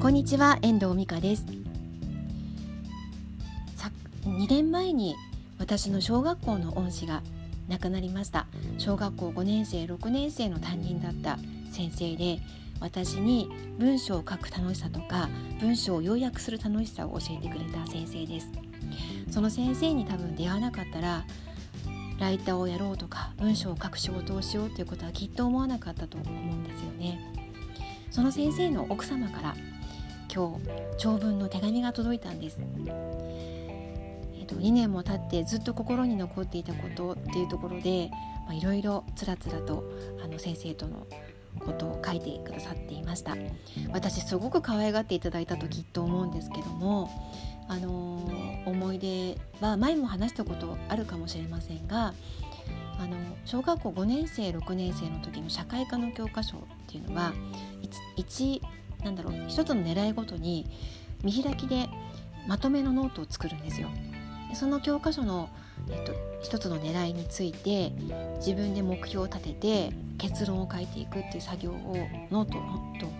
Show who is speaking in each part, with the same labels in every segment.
Speaker 1: こんにちは遠藤美香です。2年前に私の小学校の恩師が亡くなりました。小学校5年生6年生の担任だった先生で私に文章を書く楽しさとか文章を要約する楽しさを教えてくれた先生です。その先生に多分出会わなかったらライターをやろうとか文章を書く仕事をしようということはきっと思わなかったと思うんですよね。その先生の奥様から今日長文の手紙が届いたんです、えーと、2年も経ってずっと心に残っていたことっていうところでいろいろつらつらとあの先生とのことを書いてくださっていました。私すごく可愛がっていただいたときっと思うんですけどもあのー、思い出は前も話したことあるかもしれませんがあの小学校5年生6年生の時の社会科の教科書っていうのは 1, 1なんだろう一つの狙いごとに見開きでまとめのノートを作るんですよ。その教科書の、えっと、一つの狙いについて自分で目標を立てて結論を書いていくっていう作業をノートと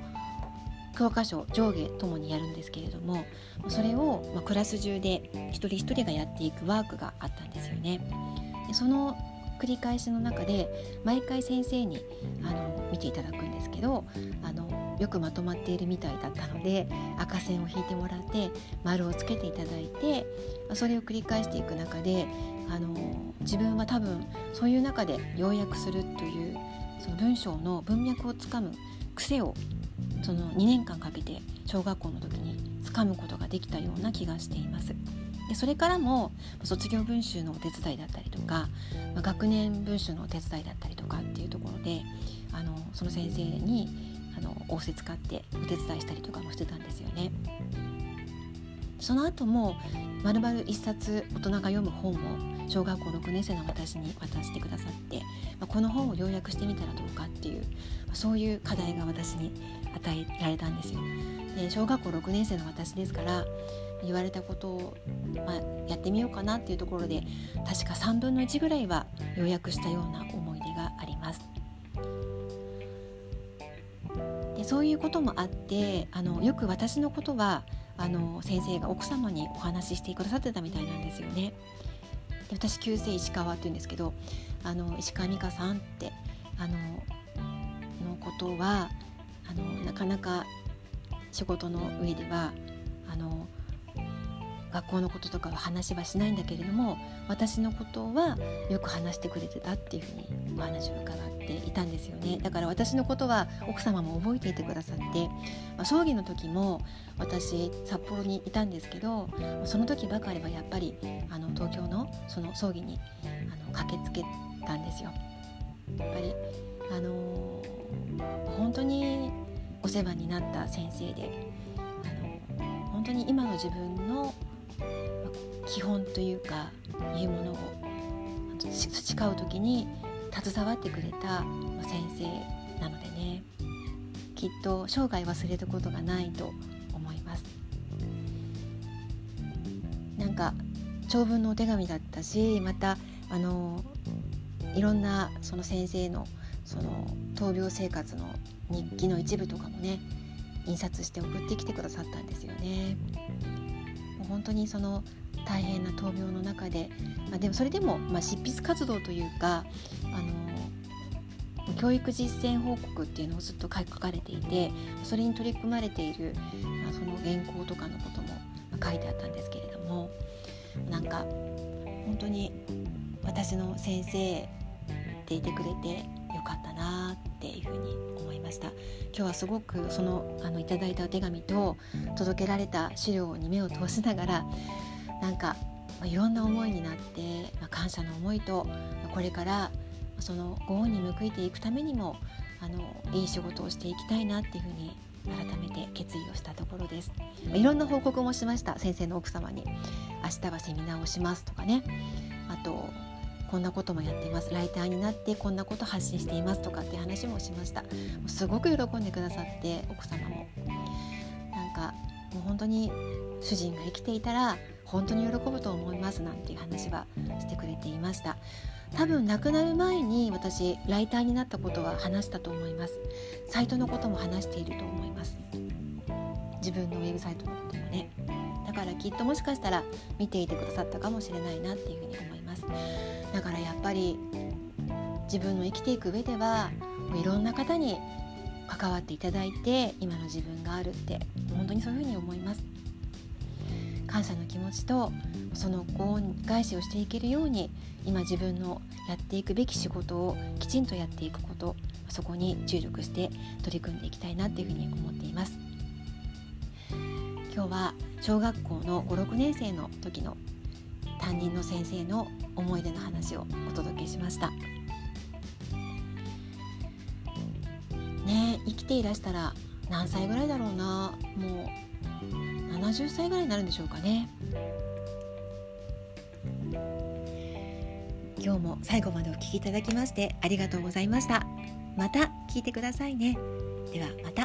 Speaker 1: 教科書上下ともにやるんですけれどもそれを、まクラス中で一人一人がやっていくワークがあったんですよね。でその繰り返しの中で毎回先生にあの見ていただくんですけどあのよくまとまっているみたいだったので赤線を引いてもらって丸をつけていただいてそれを繰り返していく中であの自分は多分そういう中で要約するというその文章の文脈をつかむ癖をその2年間かけて小学校の時につかむことができたような気がしています。でそれからも卒業文集のお手伝いだったりとか、まあ、学年文集のお手伝いだったりとかっていうところであのその先生にあの仰せ使ってお手伝いしたりとかもしてたんですよね。その後もまるまる一冊大人が読む本を小学校6年生の私に渡してくださって、まあ、この本を要約してみたらどうかっていう、まあ、そういう課題が私に与えられたんですよ。で小学校6年生の私ですから言われたことを、まあ、やってみようかなっていうところで確か3分の1ぐらいは要約したような思そういうこともあってあのよく私のことはあの先生が奥様にお話ししてくださってたみたいなんですよね。で私旧姓石川って言うんですけどあの石川美香さんってあののことはあのなかなか仕事の上ではあの学校のこととかは話はしないんだけれども私のことはよく話してくれてたっていうふうにお話を伺っていたんですよねだから私のことは奥様も覚えていてくださって、まあ、葬儀の時も私札幌にいたんですけどその時ばかりはやっぱりあの東京のその葬儀にあの駆けつけたんですよ。やっぱりあのー、本当にお世話になった先生であの本当に今の自分の基本というかいうものを培う時に携わってくれた先生なのでねきっと生涯忘れることがないと思いますなんか長文のお手紙だったしまたあのいろんなその先生のその闘病生活の日記の一部とかもね印刷して送ってきてくださったんですよね。もう本当にその大変な闘病の中で、まあ、でもそれでも、まあ、執筆活動というかあの教育実践報告っていうのをずっと書かれていてそれに取り組まれている、まあ、その原稿とかのことも書いてあったんですけれどもなんか本当に私の先生でいてくれてよかったなっていうふうに思いました。今日はすごくそのあのいただいたお手紙と届けられた資料に目を通しながらなんか、まあ、いろんな思いになって、まあ、感謝の思いとこれからそのご恩に報いていくためにもあのいい仕事をしていきたいなっていうふうに改めて決意をしたところです。いろんな報告もしました先生の奥様に。明日はセミナーをしますとかね。あとこんなこともやっています。ライターになってこんなこと発信していますとかっていう話もしました。すごく喜んでくださって奥様も。なんかもう本当に主人が生きていたら本当に喜ぶと思いますなんていう話はしてくれていました。多分亡くなる前に私ライターになったことは話したと思います。サイトのことも話していると思います。自分のウェブサイトのこともね。だからきっともしかしたら見ていてくださったかもしれないなっていうふうに思います。だからやっぱり自分の生きていく上ではいろんな方に関わっていただいて今の自分があるって本当にそういうふうに思います。感謝の気持ちとその恩返しをしていけるように今自分のやっていくべき仕事をきちんとやっていくことそこに注力して取り組んでいきたいなっていうふうに思っています。今日は小学校の56年生の時の担任の先生の思い出の話をお届けしました。ね生きていらしたら何歳ぐらいだろうな。もう70歳ぐらいになるんでしょうかね。今日も最後までお聴きいただきましてありがとうございました。また聞いてくださいね。ではまた。